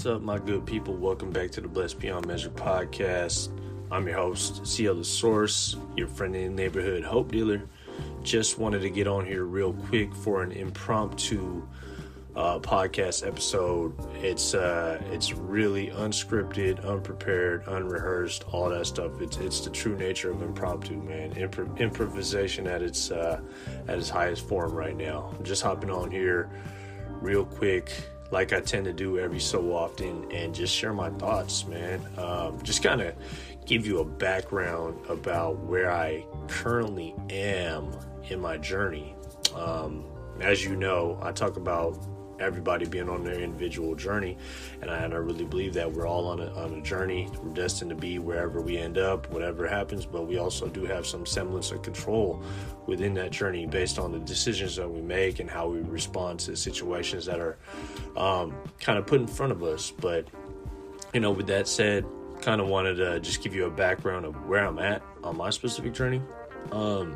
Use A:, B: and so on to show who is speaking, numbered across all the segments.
A: What's up, my good people? Welcome back to the Blessed Beyond Measure podcast. I'm your host, CL The Source, your friend in the neighborhood hope dealer. Just wanted to get on here real quick for an impromptu uh, podcast episode. It's uh, it's really unscripted, unprepared, unrehearsed, all that stuff. It's it's the true nature of impromptu, man. Impro- improvisation at its uh, at its highest form right now. I'm just hopping on here real quick like I tend to do every so often, and just share my thoughts, man. Um, just kind of give you a background about where I currently am in my journey. Um, as you know, I talk about everybody being on their individual journey, and I, and I really believe that we're all on a, on a journey. We're destined to be wherever we end up, whatever happens, but we also do have some semblance of control within that journey based on the decisions that we make and how we respond to situations that are um, kind of put in front of us. But, you know, with that said, kind of wanted to just give you a background of where I'm at on my specific journey. Um,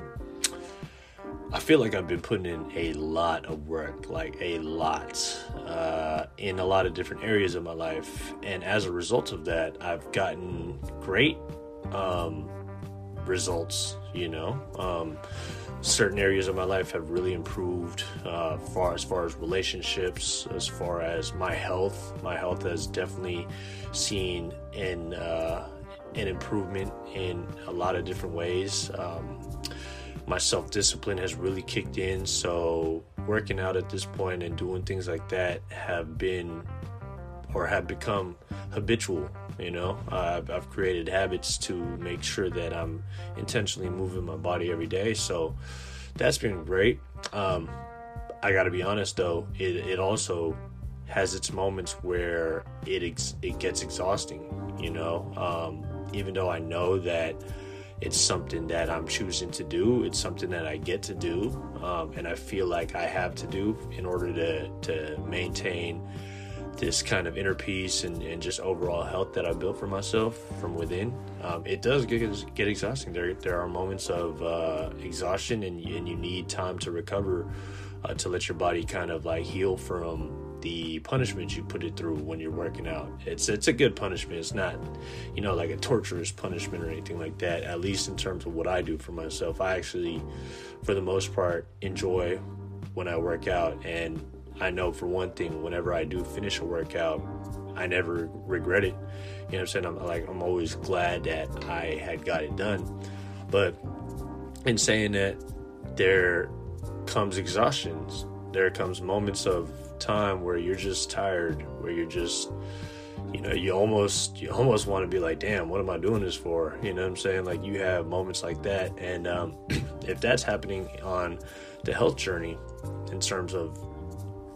A: I feel like I've been putting in a lot of work, like a lot, uh, in a lot of different areas of my life. And as a result of that, I've gotten great um, results, you know. Um, certain areas of my life have really improved uh, far as far as relationships, as far as my health. My health has definitely seen an, uh, an improvement in a lot of different ways. Um, my self discipline has really kicked in. So, working out at this point and doing things like that have been or have become habitual. You know, I've, I've created habits to make sure that I'm intentionally moving my body every day. So, that's been great. Um, I got to be honest though, it, it also has its moments where it ex- it gets exhausting. You know, um, even though I know that it's something that I'm choosing to do. It's something that I get to do, um, and I feel like I have to do in order to to maintain this kind of inner peace and, and just overall health that I built for myself from within. Um, it does get get exhausting. There there are moments of uh, exhaustion, and and you need time to recover uh, to let your body kind of like heal from the punishment you put it through when you're working out. It's it's a good punishment. It's not, you know, like a torturous punishment or anything like that. At least in terms of what I do for myself, I actually, for the most part, enjoy when I work out, and I know for one thing, whenever I do finish a workout, I never regret it. You know what I'm saying? I'm like I'm always glad that I had got it done. But in saying that, there comes exhaustions. There comes moments of time where you're just tired, where you're just you know, you almost you almost want to be like, damn, what am I doing this for? You know what I'm saying? Like you have moments like that, and um, if that's happening on the health journey in terms of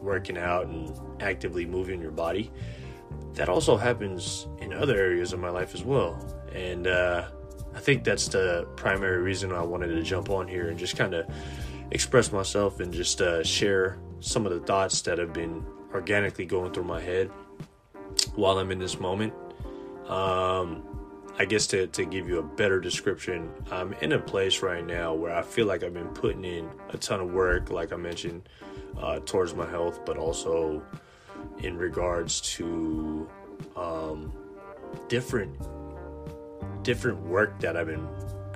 A: working out and actively moving your body, that also happens in other areas of my life as well. And uh, I think that's the primary reason I wanted to jump on here and just kind of express myself and just uh, share some of the thoughts that have been organically going through my head while I'm in this moment. Um, I guess to, to give you a better description, I'm in a place right now where I feel like I've been putting in a ton of work, like I mentioned, uh, towards my health, but also in regards to um, different different work that I've been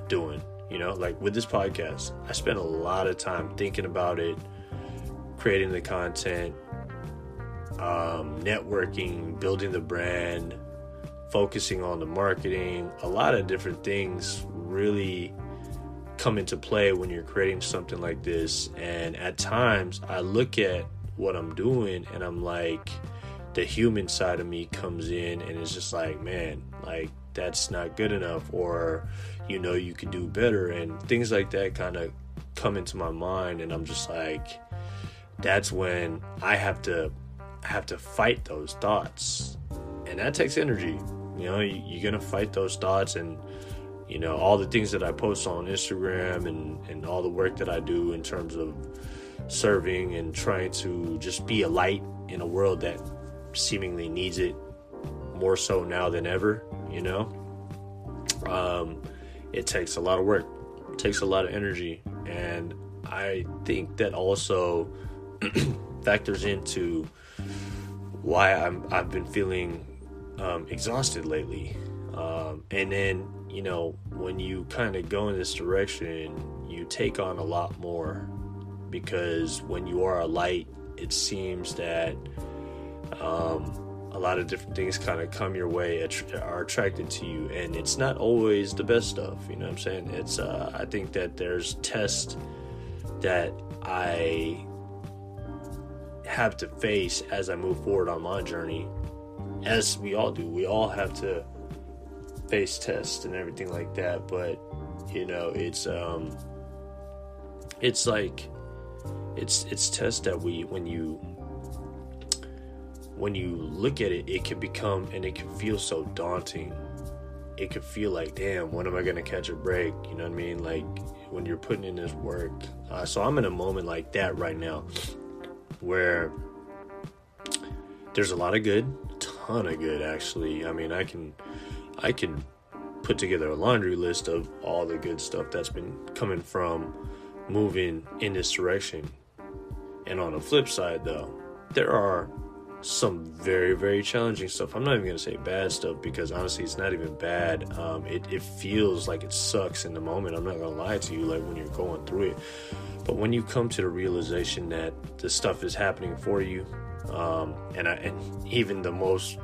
A: doing. You know, like with this podcast, I spent a lot of time thinking about it, creating the content, um, networking, building the brand, focusing on the marketing. A lot of different things really come into play when you're creating something like this. And at times, I look at what I'm doing and I'm like, the human side of me comes in and it's just like, man, like that's not good enough, or you know, you could do better, and things like that kind of come into my mind, and I'm just like, that's when I have to have to fight those thoughts, and that takes energy. You know, you're gonna fight those thoughts, and you know all the things that I post on Instagram and and all the work that I do in terms of serving and trying to just be a light in a world that seemingly needs it more so now than ever. You know, um, it takes a lot of work, it takes a lot of energy, and I think that also factors into why I'm I've been feeling um, exhausted lately. Um, and then you know when you kind of go in this direction, you take on a lot more because when you are a light, it seems that um, a lot of different things kind of come your way are attracted to you and it's not always the best stuff you know what i'm saying it's uh, i think that there's tests that i have to face as i move forward on my journey as we all do we all have to face tests and everything like that but you know it's um it's like it's it's tests that we when you when you look at it, it can become and it can feel so daunting. It can feel like, damn, when am I gonna catch a break? You know what I mean? Like when you're putting in this work. Uh, so I'm in a moment like that right now, where there's a lot of good, A ton of good actually. I mean, I can, I can put together a laundry list of all the good stuff that's been coming from moving in this direction. And on the flip side, though, there are some very very challenging stuff. I'm not even to say bad stuff because honestly it's not even bad. Um, it, it feels like it sucks in the moment i'm not to lie to you like when you're going through it. But when you come to the realization that the stuff is happening for you um, and I, and even the most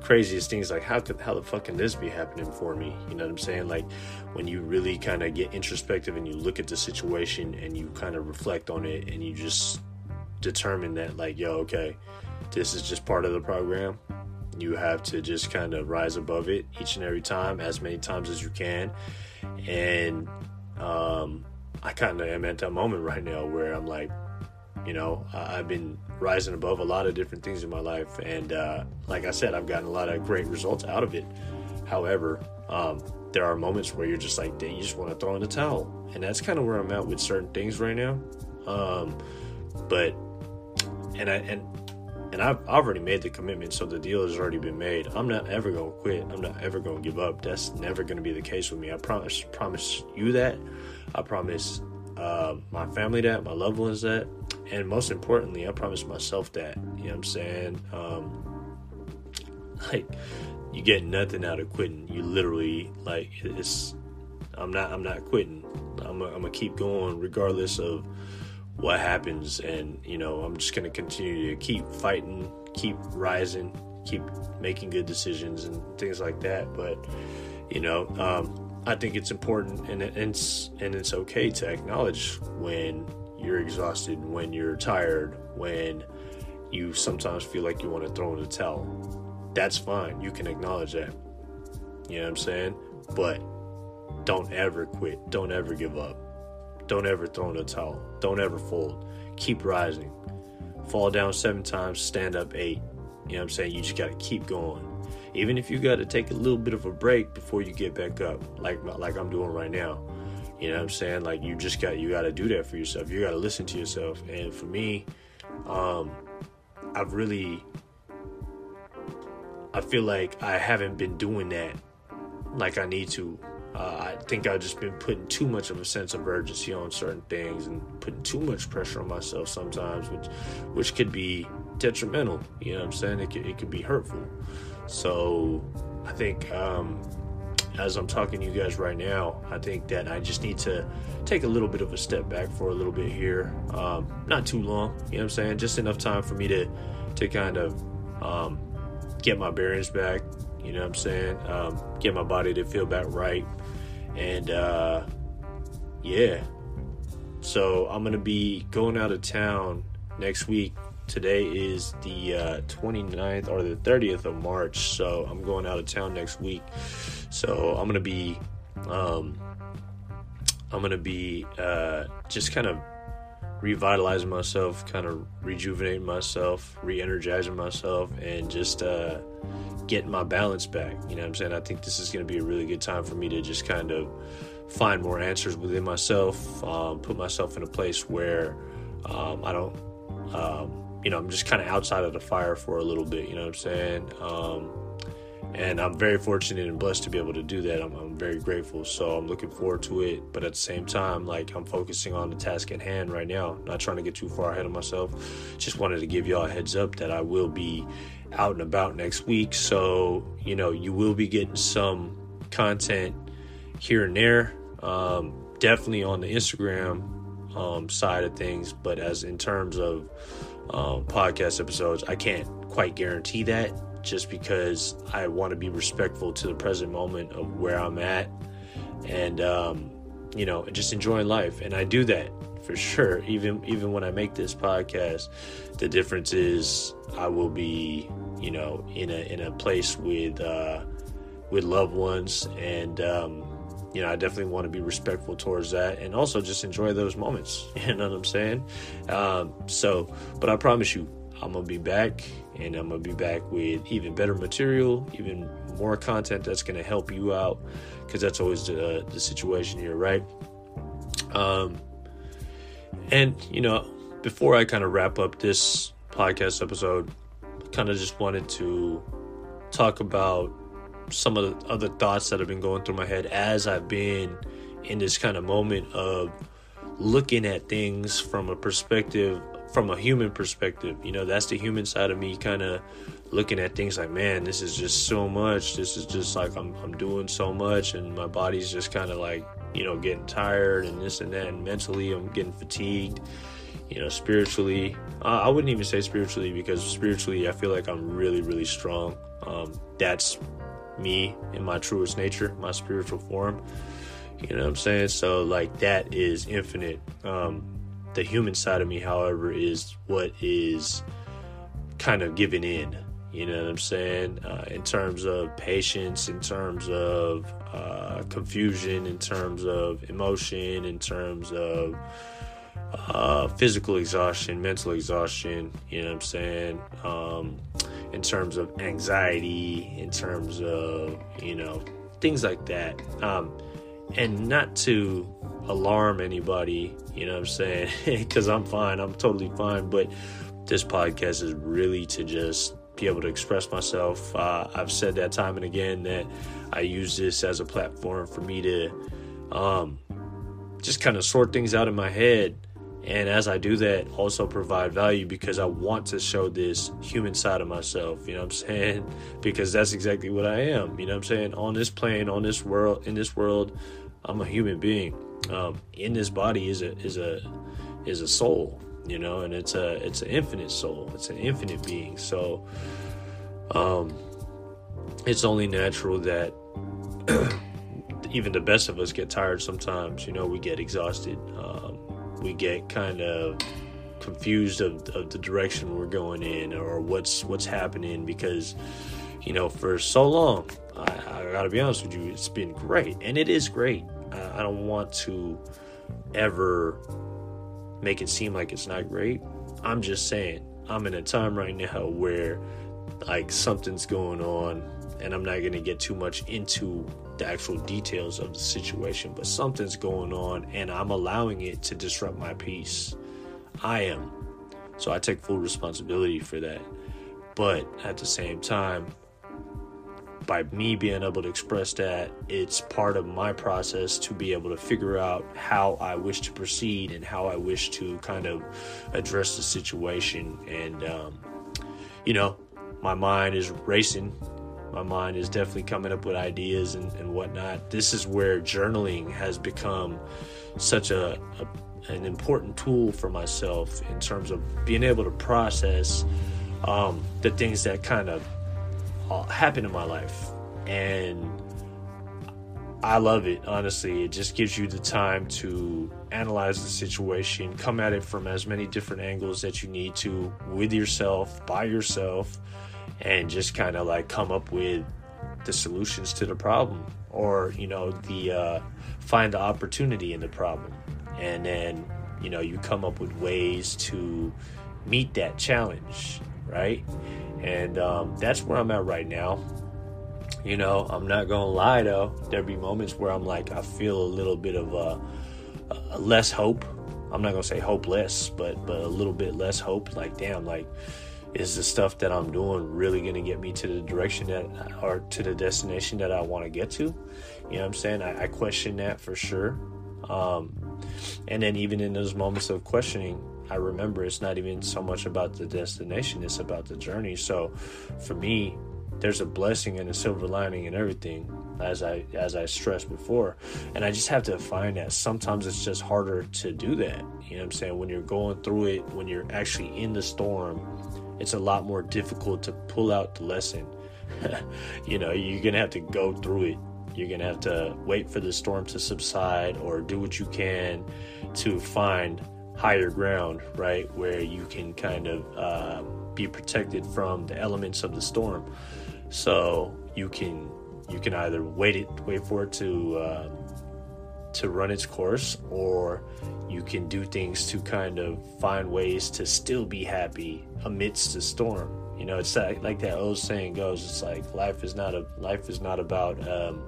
A: craziest things like how could how the fuck can this be happening for me? You know what i'm saying? Like when you really kind of get introspective and you look at the situation and you kind of reflect on it and you just determine that like yo okay this is just part of the program. You have to just kind of rise above it each and every time, as many times as you can. And um, I kind of am at that moment right now where I'm like, you know, I've been rising above a lot of different things in my life. And uh, like I said, I've gotten a lot of great results out of it. However, um, there are moments where you're just like, dang, you just want to throw in the towel. And that's kind of where I'm at with certain things right now. Um, but, and I, and and I've, I've already made the commitment, so the deal has already been made. I'm not ever gonna quit. I'm not ever gonna give up. That's never gonna be the case with me. I promise, promise you that. I promise uh, my family that, my loved ones that, and most importantly, I promise myself that. You know what I'm saying? Um, like, you get nothing out of quitting. You literally like it's. I'm not. I'm not quitting. I'm. I'm gonna keep going regardless of what happens and you know i'm just going to continue to keep fighting keep rising keep making good decisions and things like that. But you know um, i think it's important and it's and it's okay to acknowledge when you're exhausted when you're tired when you sometimes feel like you want to throw in the towel. That's fine. You can acknowledge that. You know what i'm saying? But don't ever quit. Don't ever give up don't ever throw in the towel. Don't ever fold. Keep rising. Fall down seven times, stand up eight. You know what I'm saying? You just got to keep going. Even if you got to take a little bit of a break before you get back up, like like I'm doing right now. You know what I'm saying? Like you just got you got to do that for yourself. You got to listen to yourself. And for me, um, I've really I feel like I haven't been doing that like I need to uh, I think I've just been putting too much of a sense of urgency on certain things and putting too much pressure on myself sometimes, which which could be detrimental. You know what I'm saying? It could, it could be hurtful. So I think um, as I'm talking to you guys right now, I think that I just need to take a little bit of a step back for a little bit here. Um, not too long, you know what I'm saying? Just enough time for me to to kind of um, get my bearings back. You know what I'm saying? Um, get my body to feel back right and uh, yeah, so I'm gonna be going out of town next week. Today is the uh, 29th or the 30th of March, so I'm going out of town next week. So I'm gonna be, um, I'm gonna be uh, just kind of revitalizing myself, kind of rejuvenating myself, re-energizing myself, and just uh, getting my balance back. You know what I'm saying? I think this is going to be a really good time for me to just kind of find more answers within myself, um, put myself in a place where um, I don't, um, you know, I'm just kind of outside of the fire for a little bit. You know what I'm saying? And I'm very fortunate and blessed to be able to do that. I'm, I'm, very grateful. So I'm looking forward to it. But at the same time, like I'm focusing on the task at hand right now. Not trying to get too far ahead of myself. Just wanted to give y'all a heads up that I will be out and about next week. So you know you will be getting some content here and there. Um, definitely on the Instagram um, side of things. But as in terms of um, podcast episodes, I can't quite guarantee that just because I want to be respectful to the present moment of where I'm at and um, you know just enjoying life. And I do that for sure. Even even when I make this podcast the difference is I will be you know in a in a place with uh, with loved ones and um, you know I definitely want to be respectful towards that and also just enjoy those moments. You know what I'm saying? Um, so but I promise you I'm gonna be back and I'm gonna be back with even better material, even more content that's gonna help you out because that's always the, the situation here, right? Um, and you know, before I kind of wrap up this podcast episode, kind of just wanted to talk about some of the other thoughts that have been going through my head as I've been in this kind of moment of looking at things from a perspective from a human perspective. You know, that's the human side of me kind of looking at things like, man, this is just so much. This is just like I'm I'm doing so much and my body's just kind of like, you know, getting tired and this and that and mentally I'm getting fatigued. You know, spiritually, uh, I wouldn't even say spiritually because spiritually I feel like I'm really really strong. Um, that's me in my truest nature, my spiritual form. You know what I'm saying? So like that is infinite. Um, the human side of me, however, is what is kind of giving in. You know what I'm saying? Uh, in terms of patience, in terms of uh, confusion, in terms of emotion, in terms of uh, physical exhaustion, mental exhaustion, you know what I'm saying? Um, in terms of anxiety, in terms of, you know, things like that. Um, and not to alarm anybody, you know what I'm saying? Because I'm fine, I'm totally fine. But this podcast is really to just be able to express myself. Uh, I've said that time and again that I use this as a platform for me to um, just kind of sort things out in my head. And as I do that, also provide value because I want to show this human side of myself, you know what I'm saying? Because that's exactly what I am, you know what I'm saying? On this plane, on this world, in this world, I'm a human being. Um, in this body is a is a is a soul, you know, and it's a it's an infinite soul. It's an infinite being. So, um, it's only natural that even the best of us get tired sometimes. You know, we get exhausted. Um, we get kind of confused of, of the direction we're going in or what's what's happening because you know for so long I, I gotta be honest with you it's been great and it is great I don't want to ever make it seem like it's not great. I'm just saying, I'm in a time right now where like something's going on, and I'm not to get too much into the actual details of the situation, but something's going on, and I'm allowing it to disrupt my peace. I am. So I take full responsibility for that. But at the same time, by me being able to express that, it's part of my process to be able to figure out how I wish to proceed and how I wish to kind of address the situation. And, um, you know, my mind is racing. My mind is definitely coming up with ideas and, and whatnot. This is where journaling has become such a, a an important tool for myself in terms of being able to process um, the things that kind of uh, happen in my life. And I love it, honestly. It just gives you the time to analyze the situation, come at it from as many different angles that you need to with yourself, by yourself, and just kind of like come up with the solutions to the problem or, you know, the uh, find the opportunity in the problem. And then, you know, you come up with ways to meet that challenge, right? And um, that's where I'm at right now. You know, I'm not gonna lie though. There'll be moments where I'm like, I feel a little bit of a, less hope. I'm not gonna say hopeless, but but a little bit less hope. Like, damn, like is the stuff that I'm doing really going to get me to the direction that or to the destination that I want to get to? You know what I'm saying? I, I question that for sure. Um, and then even in those moments of questioning, I remember it's not even so much about the destination, it's about the journey. So for me, there's a blessing and a silver lining in everything as I as I stressed before. And I just have to find that sometimes it's just harder to do that. You know what I'm saying? When you're going through it, when you're actually in the storm, it's a lot more difficult to pull out the lesson. you know, you're gonna have to go through it. You're gonna have to wait for the storm to subside or do what you can to find higher ground, right? Where you can kind of uh, be protected from the elements of the storm. So you can you can either wait it wait for it to um, to run its course, or you can do things to kind of find ways to still be happy amidst the storm. You know, it's like, like that old saying goes. It's like life is not a life is not about um,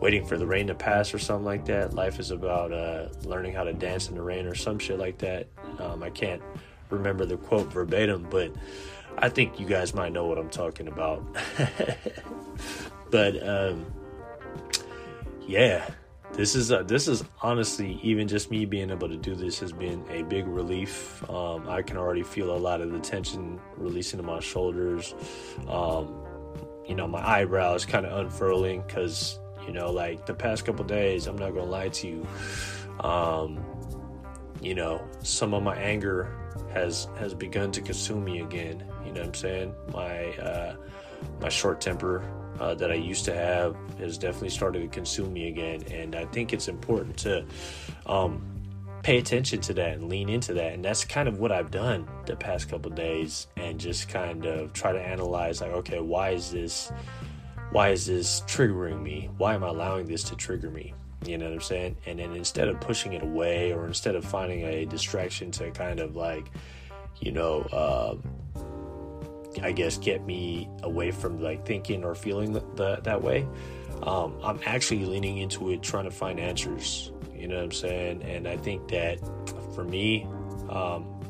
A: waiting for the rain to pass or something like that. Life is about uh, learning how to dance in the rain or some shit like that. Um, I can't remember the quote verbatim, but I think you guys might know what I'm talking about. but um, yeah, this is uh, this is honestly even just me being able to do this has been a big relief. Um, I can already feel a lot of the tension releasing to my shoulders. Um, you know, my eyebrows kind of unfurling because you know, like the past couple days, I'm not gonna lie to you. Um, you know, some of my anger has has begun to consume me again. You know what I'm saying? My uh, my short temper uh, that I used to have has definitely started to consume me again, and I think it's important to um, pay attention to that and lean into that. And that's kind of what I've done the past couple days, and just kind of try to analyze like, okay, why is this? Why is this triggering me? Why am I allowing this to trigger me? You know what I'm saying? And then instead of pushing it away, or instead of finding a distraction to kind of like, you know, uh, I guess get me away from like thinking or feeling the, that way. Um, I'm actually leaning into it, trying to find answers. You know what I'm saying? And I think that for me, um,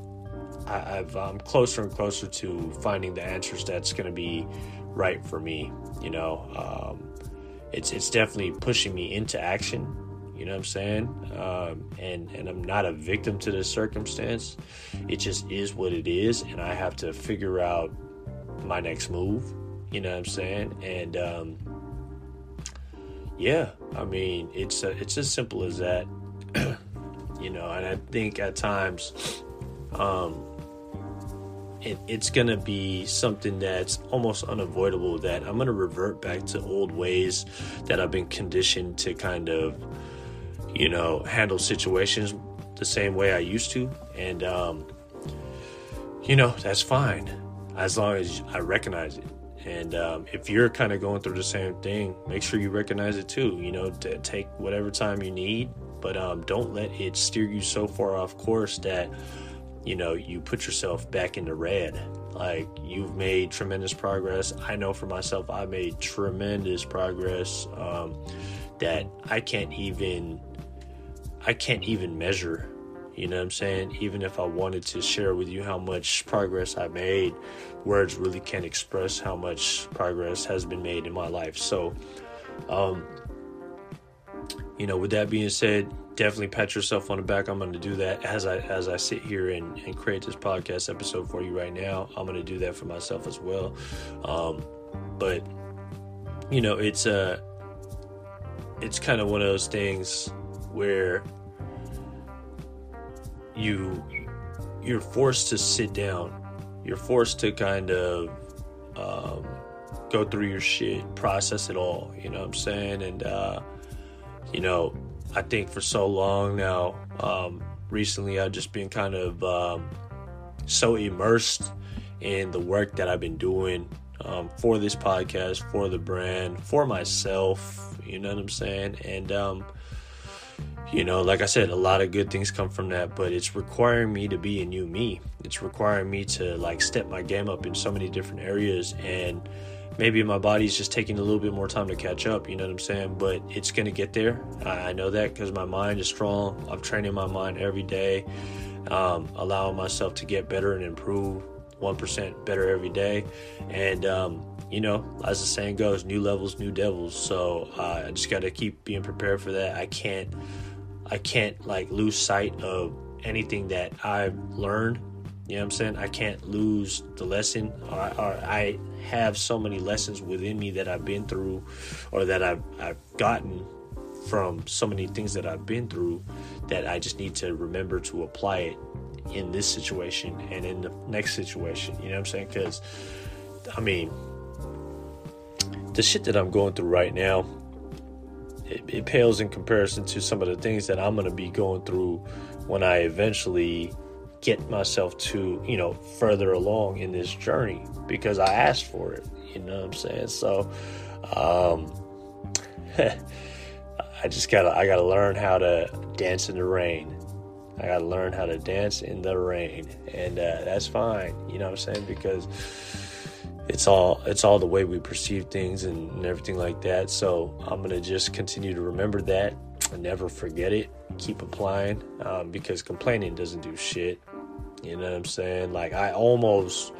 A: I, have I'm closer and closer to finding the answers that's going to be right for me. You know, um, it's it's definitely pushing me into action. You know what I'm saying? Um, and and I'm not a victim to this circumstance. It just is what it is, and I have to figure out my next move. You know what I'm saying? And um, yeah, I mean, it's a, it's as simple as that. you know, and I think at times, um, it, it's gonna be something that's almost unavoidable. That I'm gonna revert back to old ways that I've been conditioned to kind of, you know, handle situations the same way I used to, and um, you know, that's fine as long as I recognize it. And um, if you're kind of going through the same thing, make sure you recognize it too. You know, to take whatever time you need, but um, don't let it steer you so far off course that you know you put yourself back in the red. Like you've made tremendous progress. I know for myself, I made tremendous progress um, that I can't even I can't even measure you know what I'm saying? Even if I wanted to share with you how much progress I made, words really can't express how much progress has been made in my life. So, um, you know, with that being said, definitely pat yourself on the back. I'm going to do that as I as I sit here and, and create this podcast episode for you right now. I'm going to do that for myself as well. Um, but you know, it's uh it's kind of one of those things where you you're forced to sit down. You're forced to kind of um, go through your shit, process it all. You know what I'm saying? And uh, you know, I think for so long now, um, recently I've just been kind of um, so immersed in the work that I've been doing um, for this podcast, for the brand, for myself. You know what I'm saying? And um, you know, like I said, a lot of good things come from that, but it's requiring me to be a new me. It's requiring me to like step my game up in so many different areas and maybe my body's just taking a little bit more time to catch up, you know what I'm saying? But it's going to get there. I, know that because my mind is strong. I'm training my mind every day, um, allowing myself to get better and improve 1% better every day. And, um, you know, as the saying goes, new levels, new devils. So uh, I just got to keep being prepared for that. I can't, I can't like lose sight of anything that I've learned. You know what I'm saying? I can't lose the lesson. Or, or I have so many lessons within me that I've been through, or that I've I've gotten from so many things that I've been through that I just need to remember to apply it in this situation and in the next situation. You know what I'm saying? Because, I mean, the shit that I'm going through right now, it, it pales in comparison to some of the things that I'm going to be going through when I eventually get myself to, you know, further along in this journey because I asked for it. You know what I'm saying? So, um, I just gotta I gotta learn how to dance in the rain. I gotta learn how to dance in the rain, and uh, that's fine. You know what I'm saying? Because it's all it's all the way we perceive things and, and everything like that. So I'm gonna just continue to remember that and never forget it. Keep applying um, because complaining doesn't do shit. You know what I'm saying? Like I almost,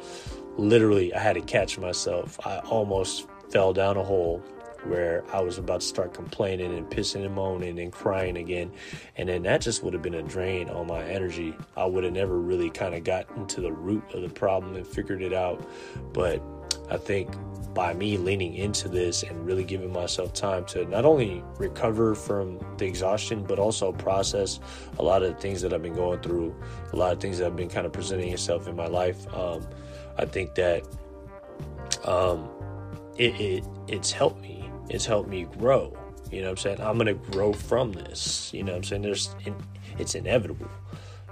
A: literally, I had to catch myself. I almost fell down a hole where I was about to start complaining and pissing and moaning and crying again. And then that just would have been a drain on my energy. I would have never really kind of gotten to the root of the problem and figured it out. But I think by me leaning into this and really giving myself time to not only recover from the exhaustion, but also process a lot of the things that I've been going through, a lot of things that have been kind of presenting itself in my life. Um, I think that um, it, it it's helped me it's helped me grow. You know what I'm saying? I'm gonna grow from this. You know what I'm saying? There's it's inevitable.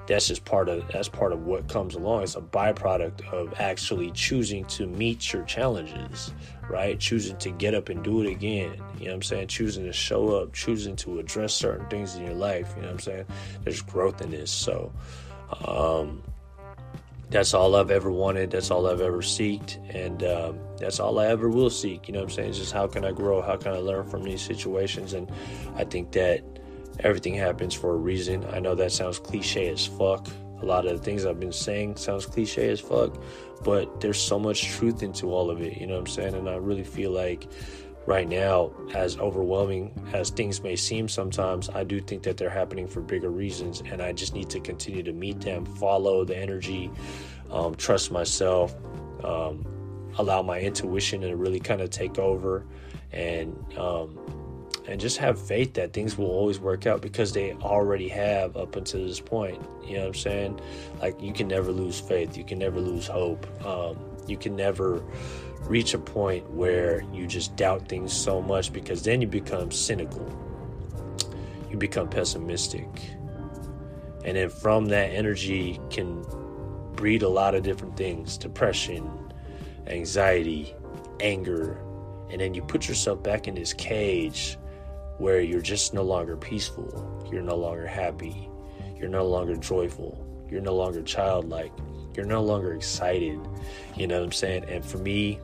A: That's just part of that's part of what comes along. It's a byproduct of actually choosing to meet your challenges, right? Choosing to get up and do it again. You know what I'm saying? Choosing to show up, choosing to address certain things in your life. You know what I'm saying? There's growth in this. So um that's all I've ever wanted. That's all I've ever seeked, and um, that's all I ever will seek. You know what I'm saying? It's just how can I grow? How can I learn from these situations? And I think that everything happens for a reason. I know that sounds cliche as fuck. A lot of the things I've been saying sounds cliche as fuck, but there's so much truth into all of it. You know what I'm saying? And I really feel like right now, as overwhelming as things may seem sometimes, I do think that they're happening for bigger reasons, and I just need to continue to meet them, follow the energy, um, trust myself, um, allow my intuition to really kind of take over, and um, and just have faith that things will always work out because they already have up until this point. You know what I'm saying? Like you can never lose faith, you can never lose hope, um, you can never reach a point where you just doubt things so much because then you become cynical. You become pessimistic. And then from that energy can breed a lot of different things depression, anxiety, anger. And then you put yourself back in this cage where you're just no longer peaceful. You're no longer happy. You're no longer joyful. You're no longer childlike. You're no longer excited. You know what I'm saying? And for me,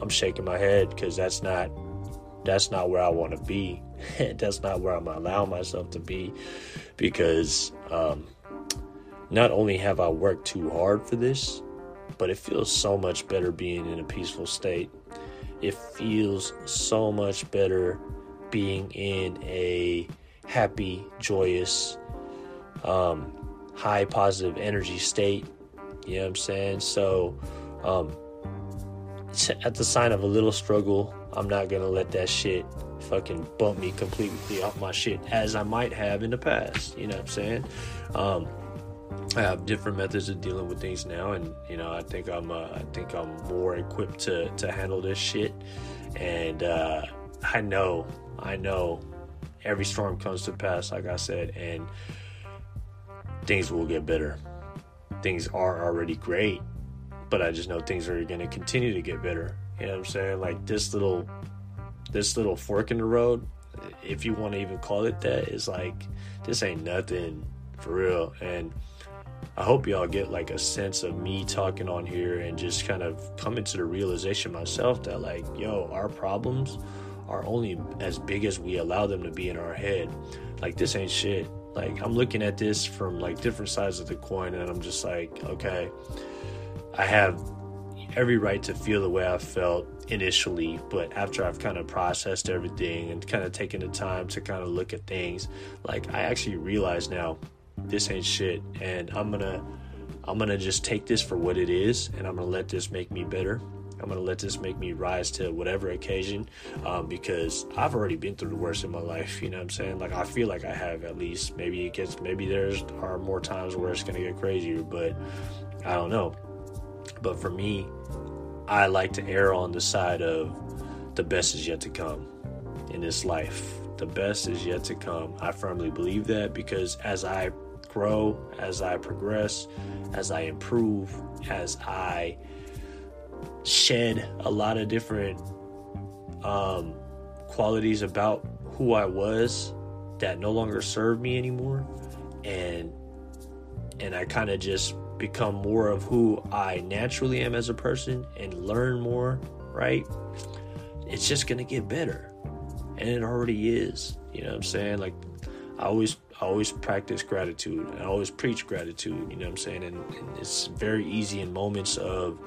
A: I'm shaking my head because that's not that's not where I want to be. that's not where I'm allowing myself to be because um, not only have I worked too hard for this, but it feels so much better being in a peaceful state. It feels so much better being in a happy, joyous, um, high positive energy state. You know what I'm saying? So, um, at the sign of a little struggle, I'm not gonna let that shit fucking bump me completely off my shit as I might have in the past. You know what I'm saying? Um, I have different methods of dealing with things now, and you know I think I'm uh, I think I'm more equipped to to handle this shit. And uh, I know I know every storm comes to pass, like I said, and things will get better. Things are already great but I just know things are going to continue to get better. You know what I'm saying? Like this little, this little fork in the road, if you want to even call it that, is like this ain't nothing for real. And I hope y'all get like a sense of me talking on here and just kind of coming to the realization myself that like, yo, our problems are only as big as we allow them to be in our head. Like this ain't shit. Like I'm looking at this from like different sides of the coin, and I'm just like, okay, I have every right to feel the way I felt initially, but after I've kind of processed everything and kind of taken the time to kind of look at things, like I actually realize now this ain't shit, and I'm gonna I'm gonna just take this for what it is, and I'm gonna let this make me better. I'm gonna let this make me rise to whatever occasion, um, because I've already been through the worst in my life. You know what I'm saying? Like I feel like I have at least. Maybe it gets. Maybe there's are more times where it's gonna get crazier, but I don't know. But for me, I like to err on the side of the best is yet to come in this life. The best is yet to come. I firmly believe that because as I grow, as I progress, as I improve, as I shed a lot of different um, qualities about who I was that no longer serve me anymore, and and I kind of just become more of who I naturally am as a person and learn more, right? It's just gonna get better. And it already is. You know what I'm saying? Like I always I always practice gratitude. I always preach gratitude, you know what I'm saying? And, and it's very easy in moments of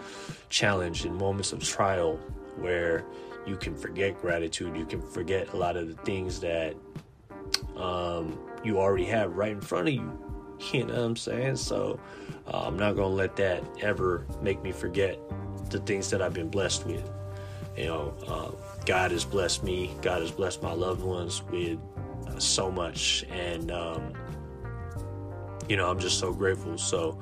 A: challenge, in moments of trial where you can forget gratitude. You can forget a lot of the things that um, you already have right in front of you. You know what I'm saying? So uh, I'm not going to let that ever make me forget the things that I've been blessed with. You know, uh, God has blessed me, God has blessed my loved ones with so much. And, um, you know, I'm just so grateful. So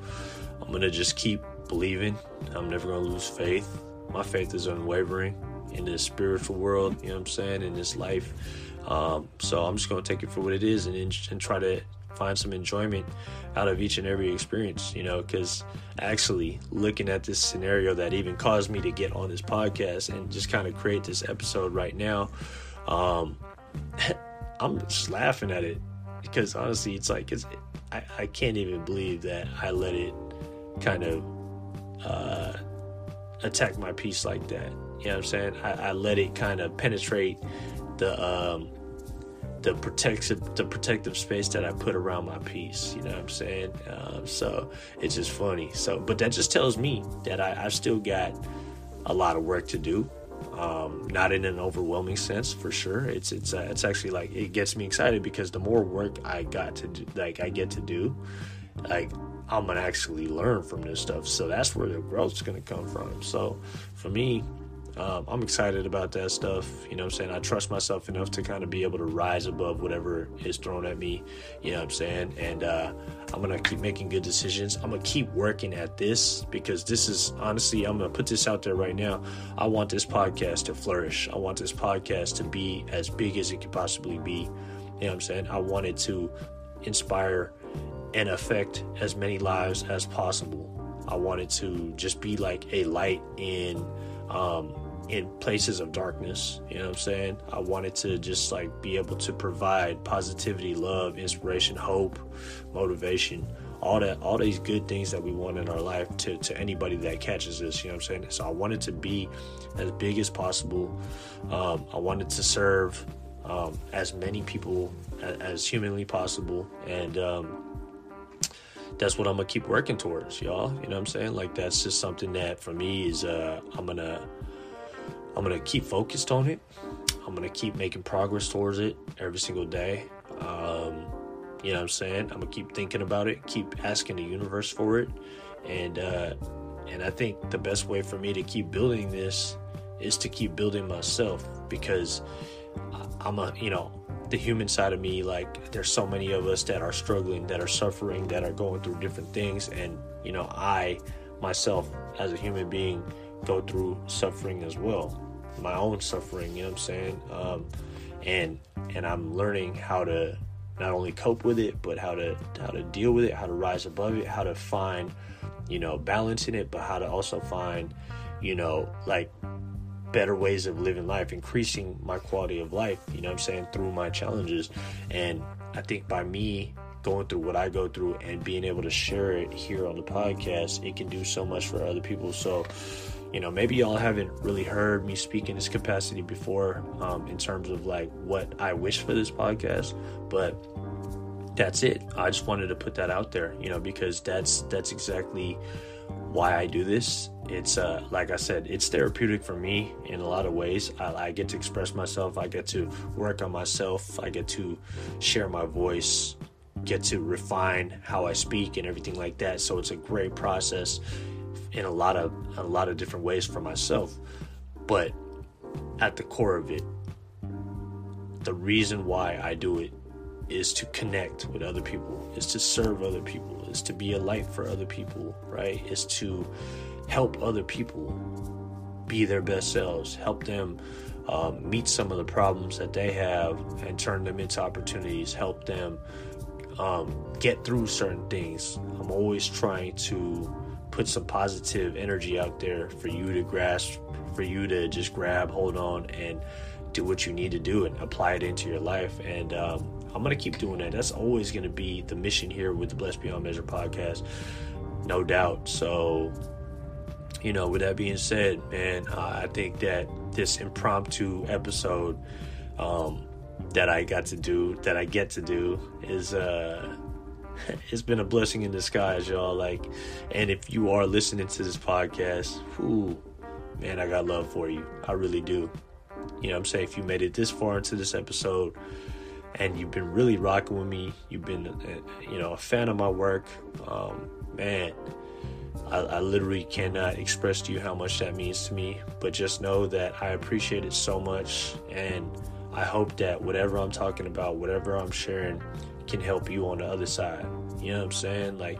A: I'm to just keep believing. I'm never to lose faith. My faith is unwavering in this spiritual world, you know what I'm saying, in this life. Um, so I'm just to take it for what it is and, and try to find some enjoyment out of each and every experience, you know, because actually looking at this scenario that even caused me to get on this podcast and just kind of create this episode right now, um, I'm just laughing at it because honestly, it's like, it's, I, I can't even believe that I let it kind of uh, attack my peace like that. You know what I'm saying? I, I let it kind of penetrate the um, the protective the protective space that I put around my peace. You know what I'm saying? Um, so it's just funny. So, but that just tells me that I, I've still got a lot of work to do. Um, not in an overwhelming sense for sure. It's it's uh, it's actually like it gets me excited because the more work I got to do, like I get to do, like I'm gonna actually learn from this stuff. So that's where the growth's gonna come from. So for me, um, I'm excited about that stuff. You know I'm saying? I trust myself enough to kind of be able to rise above whatever is thrown at me. You know what I'm saying? And uh, I'm going to keep making good decisions. I'm going to keep working at this because this is honestly, I'm going to put this out there right now. I want this podcast to flourish. I want this podcast to be as big as it could possibly be. You know what I'm saying? I want it to inspire and affect as many lives as possible. I want it to just be like a light in um, in places of darkness. You know what I'm saying? I wanted to just like be able to provide positivity, love, inspiration, hope, motivation, all that, all these good things that we want in our life to, to anybody that catches us. You know what I'm saying? So I wanted to be as big as possible. Um, I wanted to serve um, as many people as, as humanly possible. And, um, that's what I'm gonna keep working towards, y'all. You know what I'm saying? Like that's just something that for me is uh I'm gonna I'm gonna keep focused on it. I'm gonna keep making progress towards it every single day. Um, you know what I'm saying? I'm gonna keep thinking about it, keep asking the universe for it, and uh, and I think the best way for me to keep building this is to keep building myself because I'm a you know the human side of me like there's so many of us that are struggling that are suffering that are going through different things and you know I myself as a human being go through suffering as well my own suffering, you know what I'm saying? Um, and and I'm learning how to not only cope with it, but how to how to deal with it, how to rise above it, how to find, you know, balance in it, but how to also find, you know, like better ways of living life, increasing my quality of life, you know what I'm saying, through my challenges. And I think by me going through what I go through and being able to share it here on the podcast, it can do so much for other people. So you know, maybe y'all haven't really heard me speak in this capacity before um, in terms of like what I wish for this podcast, but that's it. I just wanted to put that out there, you know, because that's that's exactly why I do this. It's uh, like I said, it's therapeutic for me in a lot of ways. I, I get to express myself. I get to work on myself. I get to share my voice. Get to refine how I speak and everything like that. So it's a great process in a lot of a lot of different ways for myself. But at the core of it, the reason why I do it is to connect with other people, is to serve other people, is to be a light for other people, right? Is to help other people be their best selves, help them um, meet some of the problems that they have and turn them into opportunities, help them um, get through certain things. I'm always trying to put some positive energy out there for you to grasp, for you to just grab, hold on, and do what you need to do and apply it into your life. And um, I'm gonna keep doing that. That's always gonna be the mission here with the Blessed Beyond Measure podcast, no doubt. So, you know, with that being said, man, uh, I think that this impromptu episode um, that I got to do, that I get to do, is uh, it's been a blessing in disguise, y'all. Like, and if you are listening to this podcast, whoo, man, I got love for you. I really do. You know, I'm saying if you made it this far into this episode and you've been really rocking with me. You've been, uh, you know, a fan of my work. Um, man, I, I, literally cannot express to you how much that means to me. But just know that I appreciate it so much, and I hope that whatever I'm talking about, whatever I'm sharing, can help you on the other side. You know what I'm saying? Like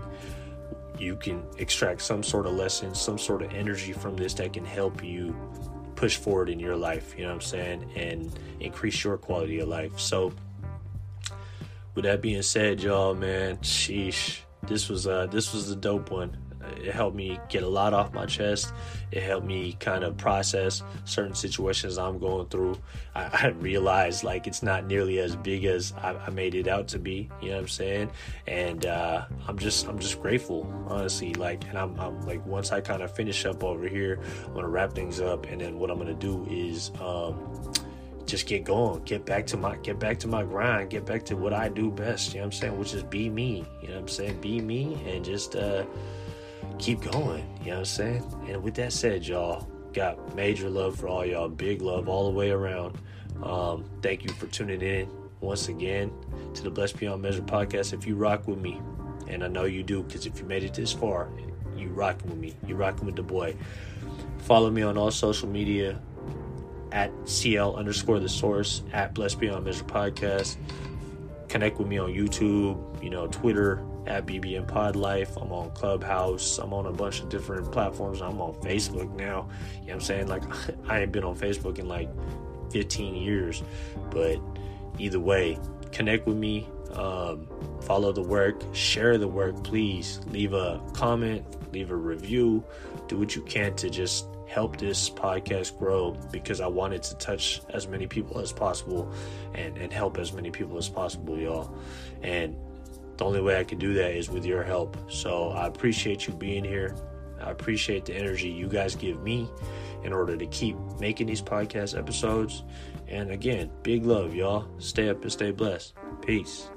A: you can extract some sort of lesson, some sort of energy from this that can help you push forward in your life, you know what I'm saying, and increase your quality of life. So with that being said, y'all, man, sheesh, this was uh this was a dope one. It helped me get a lot off my chest. It helped me kind of process certain situations I'm going through. I, I realized like it's not nearly as big as I, I, made it out to be. You know what I'm saying? And uh, I'm just I'm just grateful, honestly. Like, and I'm, I'm like once I kind of finish up over here, I'm gonna wrap things up, and then what I'm gonna do is. Um, just get going, get back to my get back to my grind, get back to what I do best, you know what I'm saying, which is be me. You know what I'm saying? Be me and just uh keep going, you know what I'm saying? And with that said, y'all, got major love for all y'all, big love all the way around. Um, thank you for tuning in once again to the Blessed Beyond Measure podcast. If you rock with me, and I know you do, because if you made it this far, you rocking with me. You rocking with the boy. Follow me on all social media at CL underscore the source at Blessed Beyond Measure Podcast. Connect with me on YouTube, you know, Twitter at BBM Pod Life. I'm on Clubhouse. I'm on a bunch of different platforms. I'm on Facebook now. You know what I'm saying? Like, I ain't been on Facebook in like 15 years. But either way, connect with me. Um, follow the work. Share the work, please. Leave a comment. Leave a review. Do what you can to just help this podcast grow because I wanted to touch as many people as possible and, and help as many people as possible, y'all. And the only way I can do that is with your help. So I appreciate you being here. I appreciate the energy you guys give me in order to keep making these podcast episodes. And again, big love, y'all. Stay up and stay blessed. Peace.